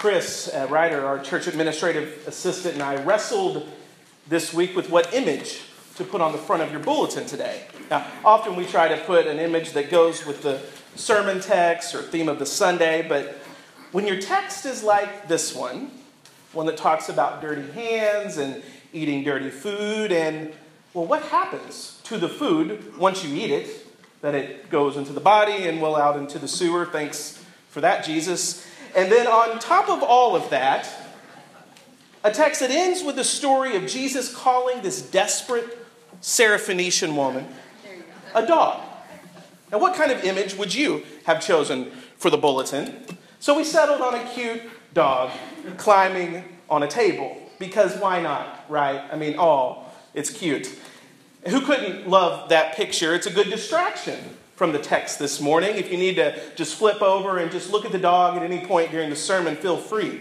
Chris Ryder, our church administrative assistant, and I wrestled this week with what image to put on the front of your bulletin today. Now, often we try to put an image that goes with the sermon text or theme of the Sunday, but when your text is like this one, one that talks about dirty hands and eating dirty food, and well, what happens to the food once you eat it? That it goes into the body and well out into the sewer. Thanks for that, Jesus. And then on top of all of that, a text that ends with the story of Jesus calling this desperate Syrophoenician woman a dog. Now, what kind of image would you have chosen for the bulletin? So we settled on a cute dog climbing on a table because why not, right? I mean, oh, it's cute. Who couldn't love that picture? It's a good distraction from the text this morning. If you need to just flip over and just look at the dog at any point during the sermon, feel free.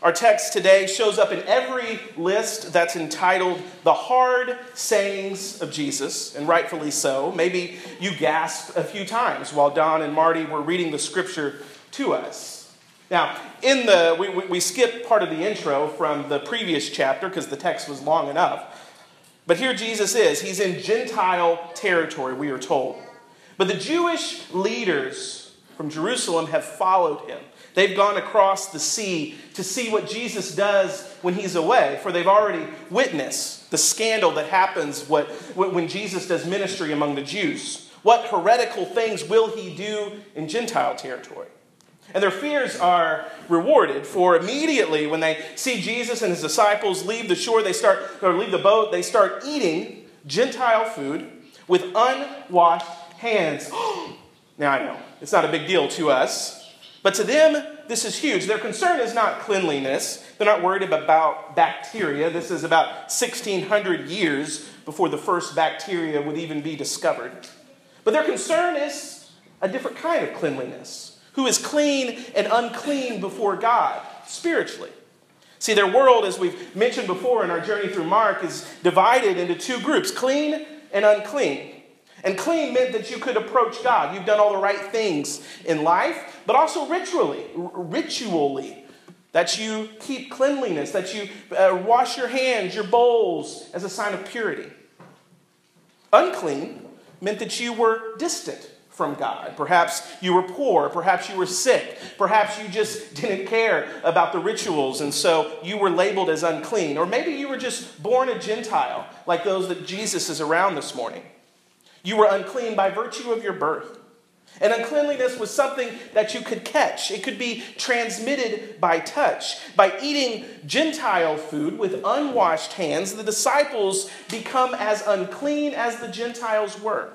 Our text today shows up in every list that's entitled The Hard Sayings of Jesus, and rightfully so. Maybe you gasped a few times while Don and Marty were reading the scripture to us. Now, in the we, we, we skipped part of the intro from the previous chapter because the text was long enough. But here Jesus is. He's in Gentile territory, we are told. But the Jewish leaders from Jerusalem have followed him. They've gone across the sea to see what Jesus does when he's away, for they've already witnessed the scandal that happens when Jesus does ministry among the Jews. What heretical things will he do in Gentile territory? And their fears are rewarded, for immediately when they see Jesus and his disciples leave the shore, they start, or leave the boat, they start eating Gentile food with unwashed hands. now I know, it's not a big deal to us, but to them, this is huge. Their concern is not cleanliness. They're not worried about bacteria. This is about 1600 years before the first bacteria would even be discovered. But their concern is a different kind of cleanliness. Who is clean and unclean before God spiritually? See, their world, as we've mentioned before in our journey through Mark, is divided into two groups clean and unclean. And clean meant that you could approach God. You've done all the right things in life, but also ritually, ritually, that you keep cleanliness, that you uh, wash your hands, your bowls as a sign of purity. Unclean meant that you were distant from God. Perhaps you were poor, perhaps you were sick, perhaps you just didn't care about the rituals and so you were labeled as unclean. Or maybe you were just born a Gentile, like those that Jesus is around this morning. You were unclean by virtue of your birth. And uncleanliness was something that you could catch. It could be transmitted by touch. By eating Gentile food with unwashed hands, the disciples become as unclean as the Gentiles were.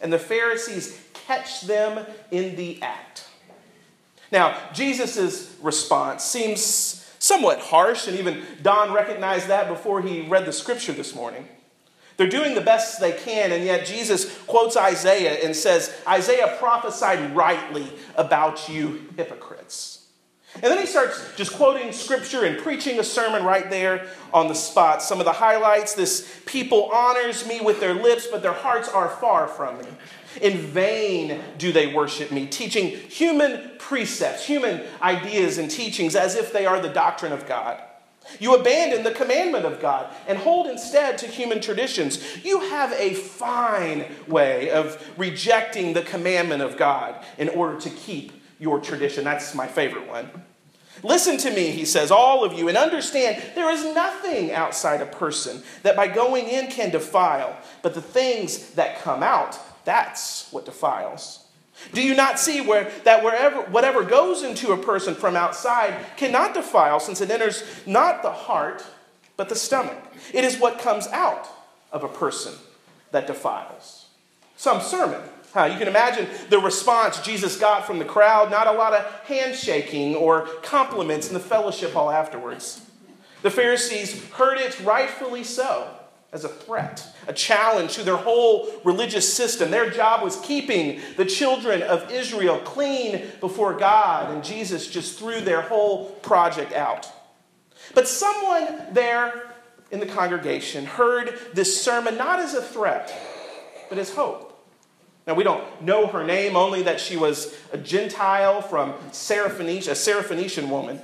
And the Pharisees catch them in the act. Now, Jesus' response seems somewhat harsh, and even Don recognized that before he read the scripture this morning. They're doing the best they can, and yet Jesus quotes Isaiah and says, Isaiah prophesied rightly about you hypocrites. And then he starts just quoting scripture and preaching a sermon right there on the spot. Some of the highlights this people honors me with their lips, but their hearts are far from me. In vain do they worship me, teaching human precepts, human ideas and teachings as if they are the doctrine of God. You abandon the commandment of God and hold instead to human traditions. You have a fine way of rejecting the commandment of God in order to keep your tradition. That's my favorite one. Listen to me, he says, all of you, and understand there is nothing outside a person that by going in can defile, but the things that come out, that's what defiles. Do you not see where, that wherever, whatever goes into a person from outside cannot defile, since it enters not the heart, but the stomach? It is what comes out of a person that defiles. Some sermon. Huh? You can imagine the response Jesus got from the crowd not a lot of handshaking or compliments in the fellowship hall afterwards. The Pharisees heard it rightfully so as a threat, a challenge to their whole religious system. Their job was keeping the children of Israel clean before God, and Jesus just threw their whole project out. But someone there in the congregation heard this sermon not as a threat, but as hope. Now, we don't know her name, only that she was a Gentile from Syrophoenicia, a Syrophoenician woman.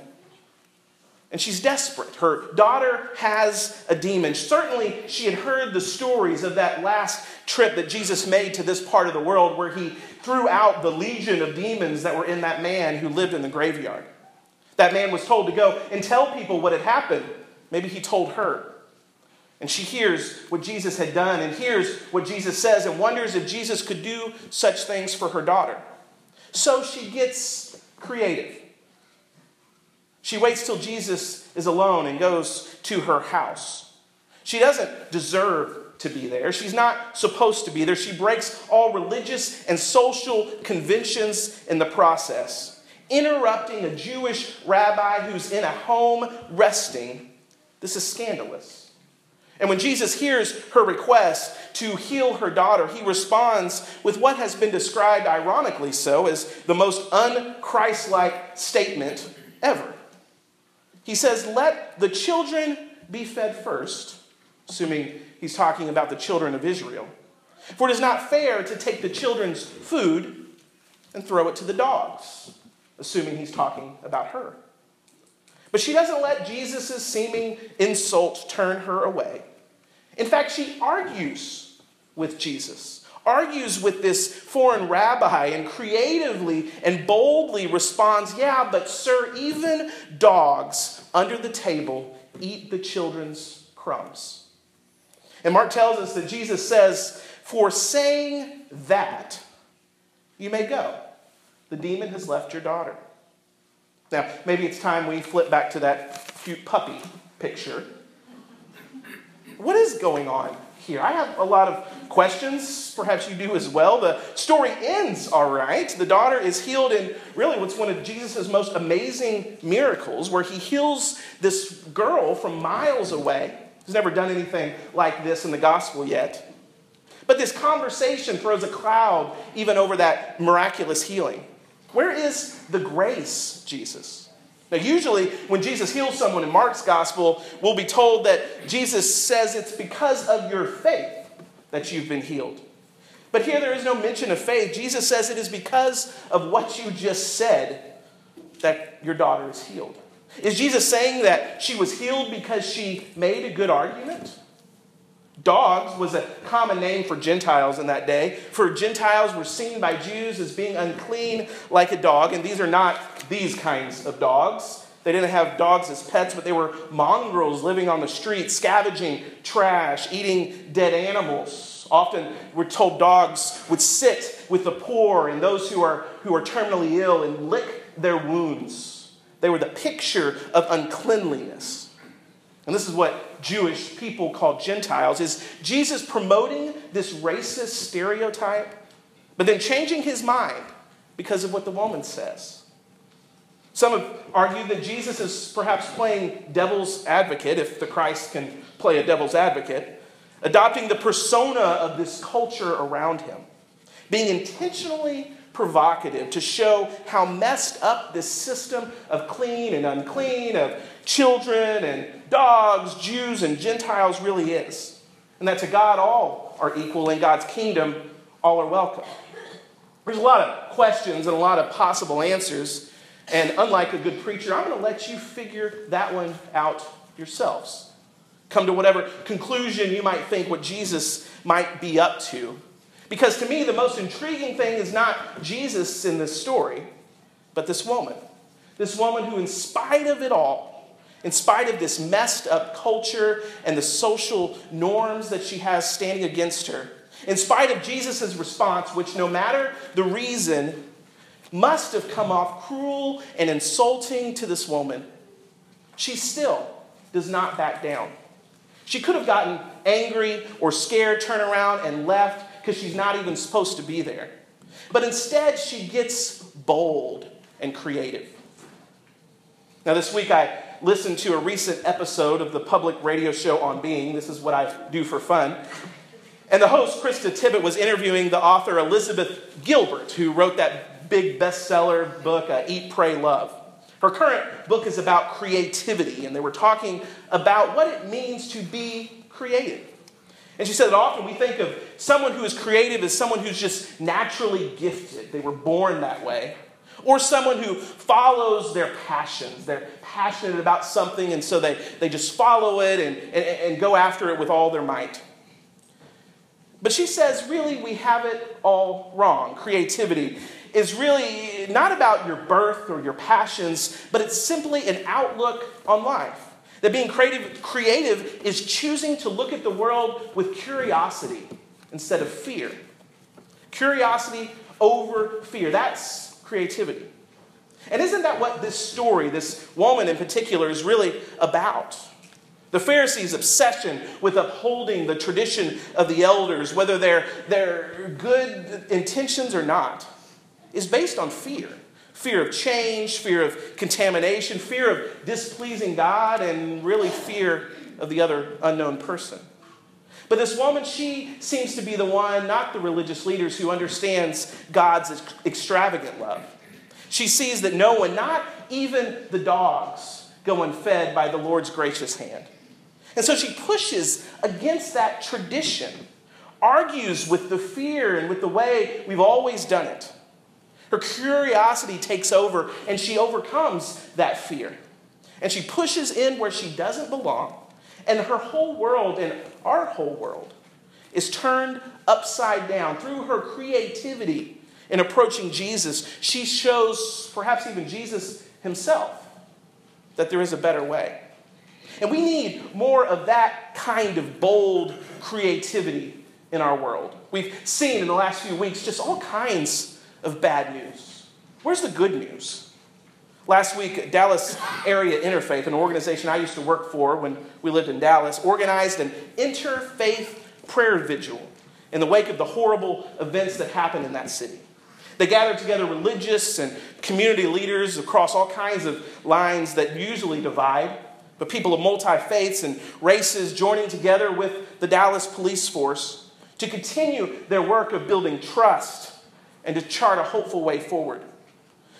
And she's desperate. Her daughter has a demon. Certainly, she had heard the stories of that last trip that Jesus made to this part of the world where he threw out the legion of demons that were in that man who lived in the graveyard. That man was told to go and tell people what had happened. Maybe he told her. And she hears what Jesus had done and hears what Jesus says and wonders if Jesus could do such things for her daughter. So she gets creative. She waits till Jesus is alone and goes to her house. She doesn't deserve to be there. She's not supposed to be there. She breaks all religious and social conventions in the process, interrupting a Jewish rabbi who's in a home resting. This is scandalous. And when Jesus hears her request to heal her daughter, he responds with what has been described, ironically so, as the most unchristlike statement ever. He says, Let the children be fed first, assuming he's talking about the children of Israel. For it is not fair to take the children's food and throw it to the dogs, assuming he's talking about her. But she doesn't let Jesus' seeming insult turn her away. In fact, she argues with Jesus, argues with this foreign rabbi, and creatively and boldly responds, Yeah, but sir, even dogs under the table eat the children's crumbs. And Mark tells us that Jesus says, For saying that, you may go. The demon has left your daughter. Now, maybe it's time we flip back to that cute puppy picture. What is going on here? I have a lot of questions. Perhaps you do as well. The story ends all right. The daughter is healed in really what's one of Jesus' most amazing miracles, where he heals this girl from miles away. He's never done anything like this in the gospel yet. But this conversation throws a cloud even over that miraculous healing. Where is the grace, Jesus? Now, usually when Jesus heals someone in Mark's gospel, we'll be told that Jesus says it's because of your faith that you've been healed. But here there is no mention of faith. Jesus says it is because of what you just said that your daughter is healed. Is Jesus saying that she was healed because she made a good argument? Dogs was a common name for Gentiles in that day. For Gentiles were seen by Jews as being unclean like a dog, and these are not these kinds of dogs. They didn't have dogs as pets, but they were mongrels living on the street, scavenging trash, eating dead animals. Often we're told dogs would sit with the poor and those who are, who are terminally ill and lick their wounds. They were the picture of uncleanliness. And this is what Jewish people called Gentiles. Is Jesus promoting this racist stereotype, but then changing his mind because of what the woman says? Some have argued that Jesus is perhaps playing devil's advocate, if the Christ can play a devil's advocate, adopting the persona of this culture around him, being intentionally provocative to show how messed up this system of clean and unclean, of children and dogs, Jews and Gentiles really is. And that to God, all are equal. In God's kingdom, all are welcome. There's a lot of questions and a lot of possible answers. And unlike a good preacher, I'm going to let you figure that one out yourselves. Come to whatever conclusion you might think what Jesus might be up to. Because to me, the most intriguing thing is not Jesus in this story, but this woman. This woman who, in spite of it all, in spite of this messed up culture and the social norms that she has standing against her, in spite of Jesus' response, which no matter the reason, must have come off cruel and insulting to this woman, she still does not back down. She could have gotten angry or scared, turn around, and left because she's not even supposed to be there. But instead, she gets bold and creative. Now, this week I listened to a recent episode of the public radio show On Being. This is what I do for fun. And the host, Krista Tippett, was interviewing the author Elizabeth Gilbert, who wrote that big bestseller book, uh, Eat, Pray, Love. Her current book is about creativity, and they were talking about what it means to be creative. And she said that often we think of someone who is creative as someone who's just naturally gifted. They were born that way. Or someone who follows their passions. They're passionate about something, and so they, they just follow it and, and, and go after it with all their might. But she says, really, we have it all wrong. Creativity is really not about your birth or your passions, but it's simply an outlook on life. That being creative, creative is choosing to look at the world with curiosity instead of fear. Curiosity over fear. That's creativity. And isn't that what this story, this woman in particular, is really about? The Pharisees' obsession with upholding the tradition of the elders, whether they're, they're good intentions or not, is based on fear fear of change, fear of contamination, fear of displeasing God, and really fear of the other unknown person. But this woman, she seems to be the one, not the religious leaders, who understands God's extravagant love. She sees that no one, not even the dogs, go unfed by the Lord's gracious hand. And so she pushes against that tradition, argues with the fear and with the way we've always done it. Her curiosity takes over and she overcomes that fear. And she pushes in where she doesn't belong. And her whole world and our whole world is turned upside down through her creativity in approaching Jesus. She shows, perhaps even Jesus himself, that there is a better way. And we need more of that kind of bold creativity in our world. We've seen in the last few weeks just all kinds of bad news. Where's the good news? Last week, Dallas Area Interfaith, an organization I used to work for when we lived in Dallas, organized an interfaith prayer vigil in the wake of the horrible events that happened in that city. They gathered together religious and community leaders across all kinds of lines that usually divide, but people of multi faiths and races joining together with the Dallas police force to continue their work of building trust and to chart a hopeful way forward.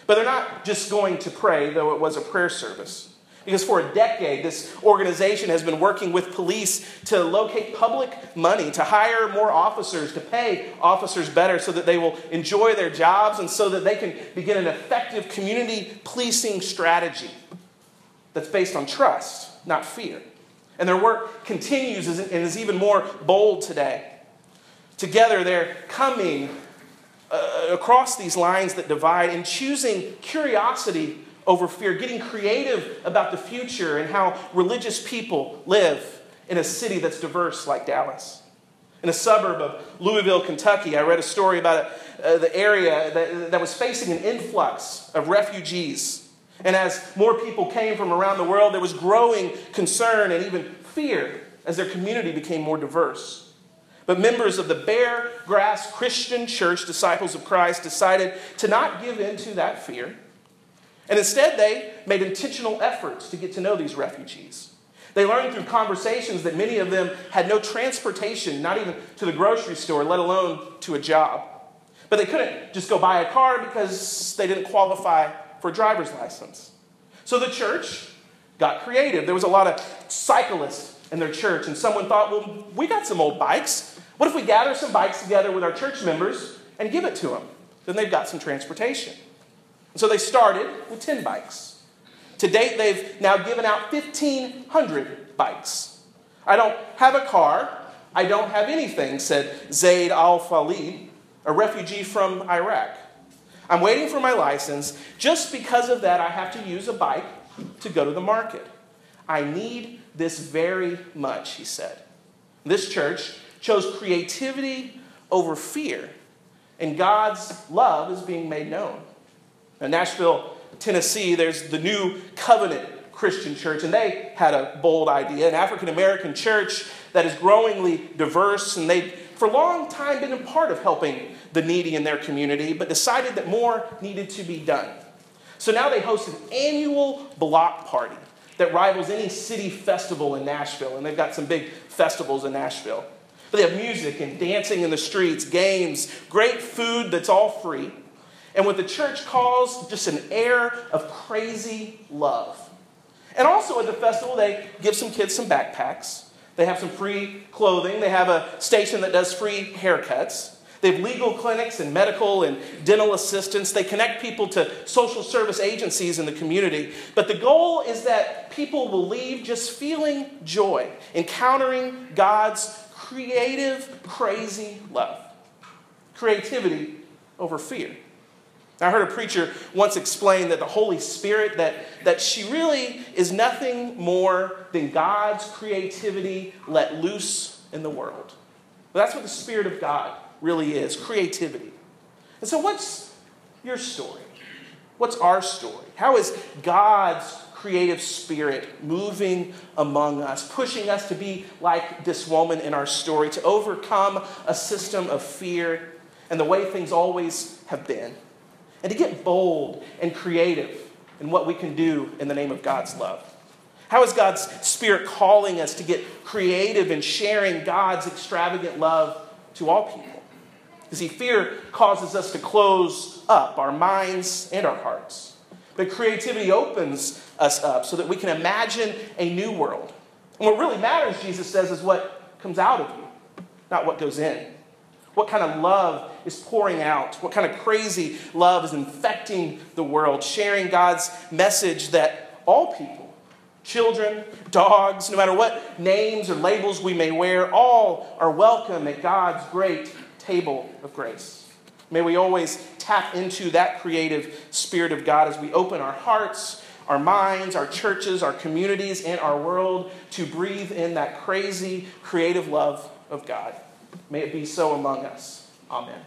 But they're not just going to pray, though it was a prayer service. Because for a decade, this organization has been working with police to locate public money, to hire more officers, to pay officers better so that they will enjoy their jobs and so that they can begin an effective community policing strategy that's based on trust, not fear. And their work continues and is even more bold today. Together, they're coming across these lines that divide and choosing curiosity over fear, getting creative about the future and how religious people live in a city that's diverse like Dallas. In a suburb of Louisville, Kentucky, I read a story about uh, the area that, that was facing an influx of refugees. And as more people came from around the world, there was growing concern and even fear as their community became more diverse. But members of the Bear Grass Christian Church, Disciples of Christ, decided to not give in to that fear. And instead, they made intentional efforts to get to know these refugees. They learned through conversations that many of them had no transportation, not even to the grocery store, let alone to a job. But they couldn't just go buy a car because they didn't qualify for a driver's license. So the church got creative. There was a lot of cyclists in their church, and someone thought, well, we got some old bikes. What if we gather some bikes together with our church members and give it to them? Then they've got some transportation. And so they started with 10 bikes. To date, they've now given out 1,500 bikes. I don't have a car. I don't have anything, said Zaid Al Falid, a refugee from Iraq. I'm waiting for my license. Just because of that, I have to use a bike to go to the market. I need this very much, he said. This church chose creativity over fear, and God's love is being made known. In Nashville, Tennessee, there's the New Covenant Christian Church, and they had a bold idea an African American church that is growingly diverse, and they've for a long time been a part of helping the needy in their community, but decided that more needed to be done. So now they host an annual block party that rivals any city festival in Nashville, and they've got some big festivals in Nashville. But they have music and dancing in the streets, games, great food that's all free. And what the church calls just an air of crazy love. And also at the festival, they give some kids some backpacks. They have some free clothing. They have a station that does free haircuts. They have legal clinics and medical and dental assistance. They connect people to social service agencies in the community. But the goal is that people will leave just feeling joy, encountering God's creative, crazy love. Creativity over fear. I heard a preacher once explain that the Holy Spirit, that, that she really is nothing more than God's creativity let loose in the world. But that's what the Spirit of God really is creativity. And so, what's your story? What's our story? How is God's creative spirit moving among us, pushing us to be like this woman in our story, to overcome a system of fear and the way things always have been? and to get bold and creative in what we can do in the name of God's love. How is God's Spirit calling us to get creative in sharing God's extravagant love to all people? You see, fear causes us to close up our minds and our hearts. But creativity opens us up so that we can imagine a new world. And what really matters, Jesus says, is what comes out of you, not what goes in. What kind of love is pouring out? What kind of crazy love is infecting the world, sharing God's message that all people, children, dogs, no matter what names or labels we may wear, all are welcome at God's great table of grace. May we always tap into that creative spirit of God as we open our hearts, our minds, our churches, our communities, and our world to breathe in that crazy creative love of God. May it be so among us. Amen.